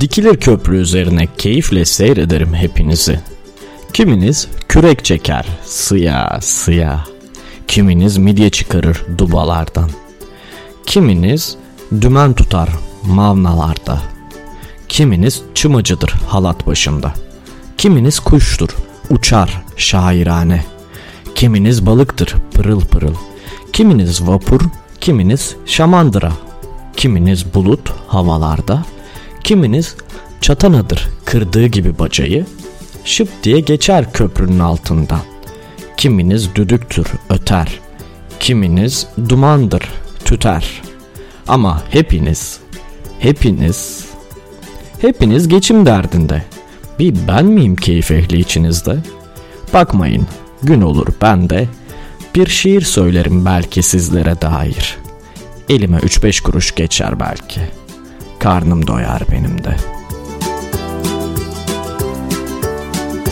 Dikilir köprü üzerine keyifle seyrederim hepinizi. Kiminiz kürek çeker sıya sıya. Kiminiz midye çıkarır dubalardan. Kiminiz dümen tutar mavnalarda. Kiminiz çımacıdır halat başında. Kiminiz kuştur uçar şairane. Kiminiz balıktır pırıl pırıl. Kiminiz vapur, kiminiz şamandıra. Kiminiz bulut havalarda. Kiminiz çatanadır kırdığı gibi bacayı. Şıp diye geçer köprünün altından. Kiminiz düdüktür öter. Kiminiz dumandır tüter. Ama hepiniz, hepiniz, hepiniz geçim derdinde. Bir ben miyim keyif ehli içinizde? Bakmayın, gün olur ben de bir şiir söylerim belki sizlere dair. Elime 3-5 kuruş geçer belki. Karnım doyar benim de.''